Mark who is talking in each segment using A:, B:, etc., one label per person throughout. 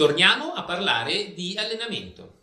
A: Torniamo a parlare di allenamento.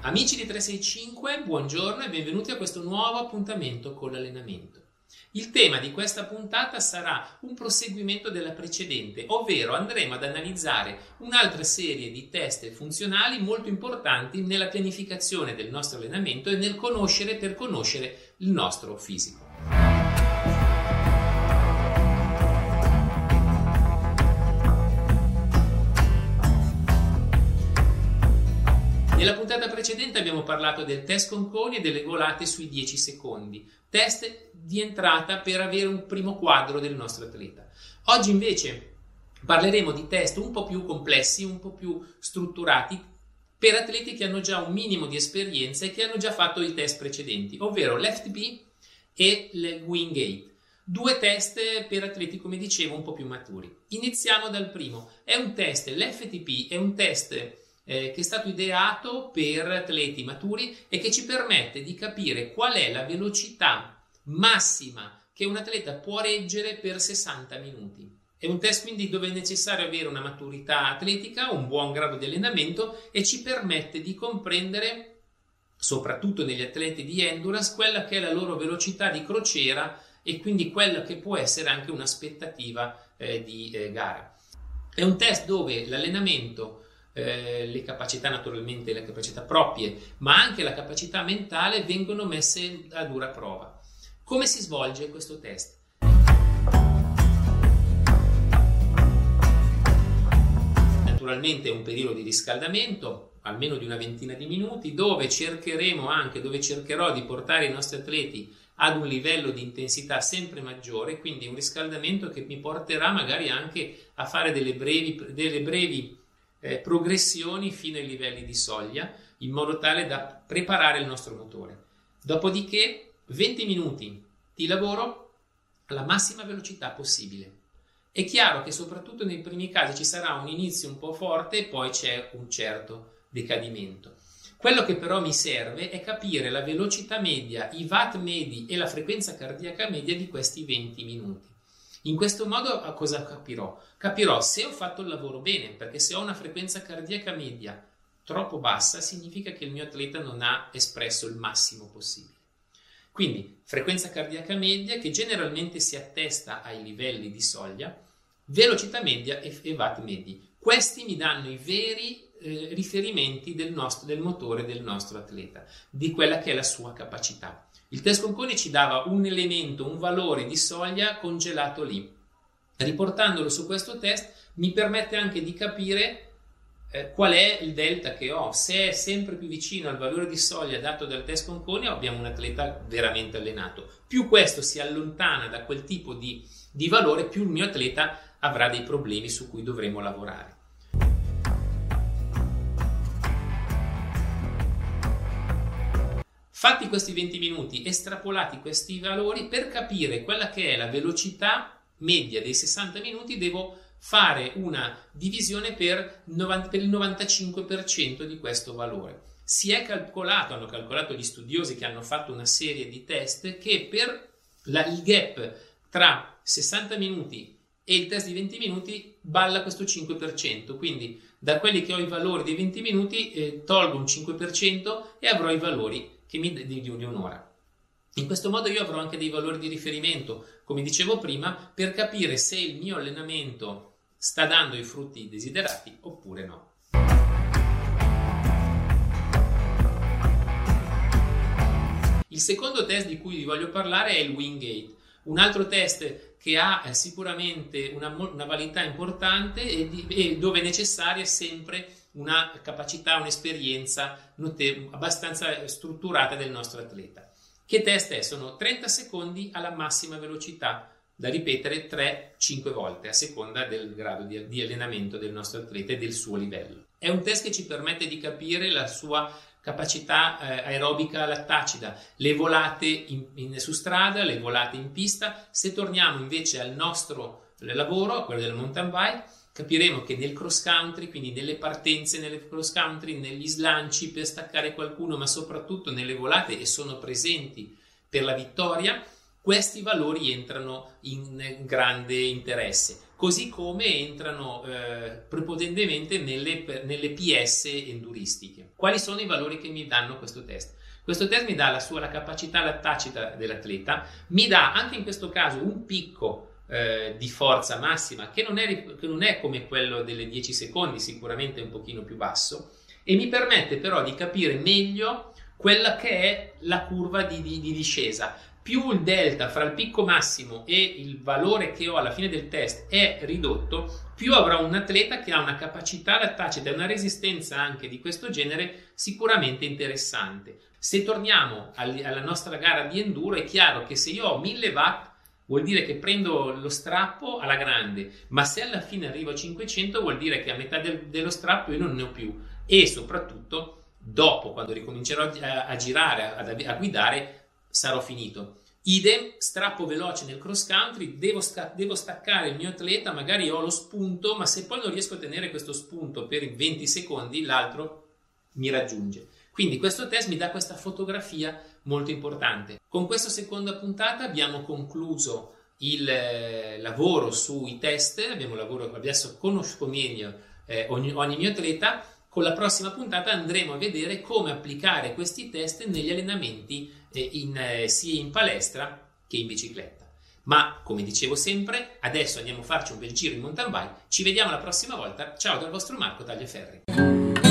A: Amici di 365, buongiorno e benvenuti a questo nuovo appuntamento con l'allenamento. Il tema di questa puntata sarà un proseguimento della precedente, ovvero andremo ad analizzare un'altra serie di test funzionali molto importanti nella pianificazione del nostro allenamento e nel conoscere per conoscere il nostro fisico. Nella puntata precedente abbiamo parlato del test con coni e delle volate sui 10 secondi, test di entrata per avere un primo quadro del nostro atleta. Oggi invece parleremo di test un po' più complessi, un po' più strutturati per atleti che hanno già un minimo di esperienza e che hanno già fatto i test precedenti, ovvero l'FTP e il Wingate. Due test per atleti, come dicevo, un po' più maturi. Iniziamo dal primo. È un test, l'FTP è un test eh, che è stato ideato per atleti maturi e che ci permette di capire qual è la velocità massima che un atleta può reggere per 60 minuti. È un test quindi dove è necessario avere una maturità atletica, un buon grado di allenamento e ci permette di comprendere, soprattutto negli atleti di endurance, quella che è la loro velocità di crociera e quindi quella che può essere anche un'aspettativa eh, di eh, gara. È un test dove l'allenamento eh, le capacità naturalmente, le capacità proprie, ma anche la capacità mentale vengono messe a dura prova. Come si svolge questo test? Naturalmente è un periodo di riscaldamento, almeno di una ventina di minuti, dove cercheremo anche, dove cercherò di portare i nostri atleti ad un livello di intensità sempre maggiore, quindi un riscaldamento che mi porterà magari anche a fare delle brevi, delle brevi eh, progressioni fino ai livelli di soglia, in modo tale da preparare il nostro motore. Dopodiché 20 minuti di lavoro alla massima velocità possibile. È chiaro che soprattutto nei primi casi ci sarà un inizio un po' forte e poi c'è un certo decadimento. Quello che però mi serve è capire la velocità media, i watt medi e la frequenza cardiaca media di questi 20 minuti. In questo modo cosa capirò? Capirò se ho fatto il lavoro bene, perché se ho una frequenza cardiaca media troppo bassa significa che il mio atleta non ha espresso il massimo possibile. Quindi frequenza cardiaca media che generalmente si attesta ai livelli di soglia, velocità media e, e watt medi. Questi mi danno i veri eh, riferimenti del, nostro, del motore del nostro atleta, di quella che è la sua capacità. Il test Conconi ci dava un elemento, un valore di soglia congelato lì. Riportandolo su questo test mi permette anche di capire eh, qual è il delta che ho. Se è sempre più vicino al valore di soglia dato dal test Conconi, abbiamo un atleta veramente allenato. Più questo si allontana da quel tipo di, di valore, più il mio atleta avrà dei problemi su cui dovremo lavorare. Fatti questi 20 minuti, estrapolati questi valori per capire quella che è la velocità media dei 60 minuti, devo fare una divisione per, 90, per il 95% di questo valore. Si è calcolato, hanno calcolato gli studiosi che hanno fatto una serie di test, che per la, il gap tra 60 minuti e il test di 20 minuti balla questo 5%, quindi da quelli che ho i valori dei 20 minuti eh, tolgo un 5% e avrò i valori che mi di, di un'ora. In questo modo io avrò anche dei valori di riferimento, come dicevo prima, per capire se il mio allenamento sta dando i frutti desiderati oppure no. Il secondo test di cui vi voglio parlare è il Wingate, un altro test che ha eh, sicuramente una, una, validità importante e, di, e dove è necessaria sempre una capacità, un'esperienza note- abbastanza strutturata del nostro atleta. Che test è? Sono 30 secondi alla massima velocità da ripetere 3-5 volte a seconda del grado di, di, allenamento del nostro atleta e del suo livello. È un test che ci permette di capire la sua capacità eh, aerobica lattacida, le volate in, in, su strada, le volate in pista. Se torniamo invece al nostro lavoro, a quello del mountain bike, capiremo che nel cross country, quindi nelle partenze nelle cross country, negli slanci per staccare qualcuno, ma soprattutto nelle volate e sono presenti per la vittoria, questi valori entrano in grande interesse, così come entrano eh, prepotentemente nelle, nelle, PS enduristiche. Quali sono i valori che mi danno questo test? Questo test mi dà la sua la capacità la tacita dell'atleta, mi dà anche in questo caso un picco eh, di forza massima che non, è, che non è come quello delle 10 secondi, sicuramente un pochino più basso, e mi permette però di capire meglio quella che è la curva di, di, di discesa più il delta fra il picco massimo e il valore che ho alla fine del test è ridotto, più avrò un atleta che ha una capacità tacita e una resistenza anche di questo genere sicuramente interessante. Se torniamo alla nostra gara di enduro, è chiaro che se io ho 1000 watt vuol dire che prendo lo strappo alla grande, ma se alla fine arrivo a 500 vuol dire che a metà del, dello strappo io non ne ho più e soprattutto dopo, quando ricomincerò a, a girare, a, a guidare, sarò finito. Idem, strappo veloce nel cross country, devo, sta- devo, staccare il mio atleta, magari ho lo spunto, ma se poi non riesco a tenere questo spunto per 20 secondi, l'altro mi raggiunge. Quindi questo test mi dà questa fotografia molto importante. Con questa seconda puntata abbiamo concluso il eh, lavoro sui test, abbiamo lavoro, adesso conosco meglio eh, ogni, ogni mio atleta, con la prossima puntata andremo a vedere come applicare questi test negli allenamenti eh, in, eh, sia in palestra che in bicicletta. Ma come dicevo sempre, adesso andiamo a farci un bel giro in mountain bike. Ci vediamo la prossima volta. Ciao dal vostro Marco Tagliaferri.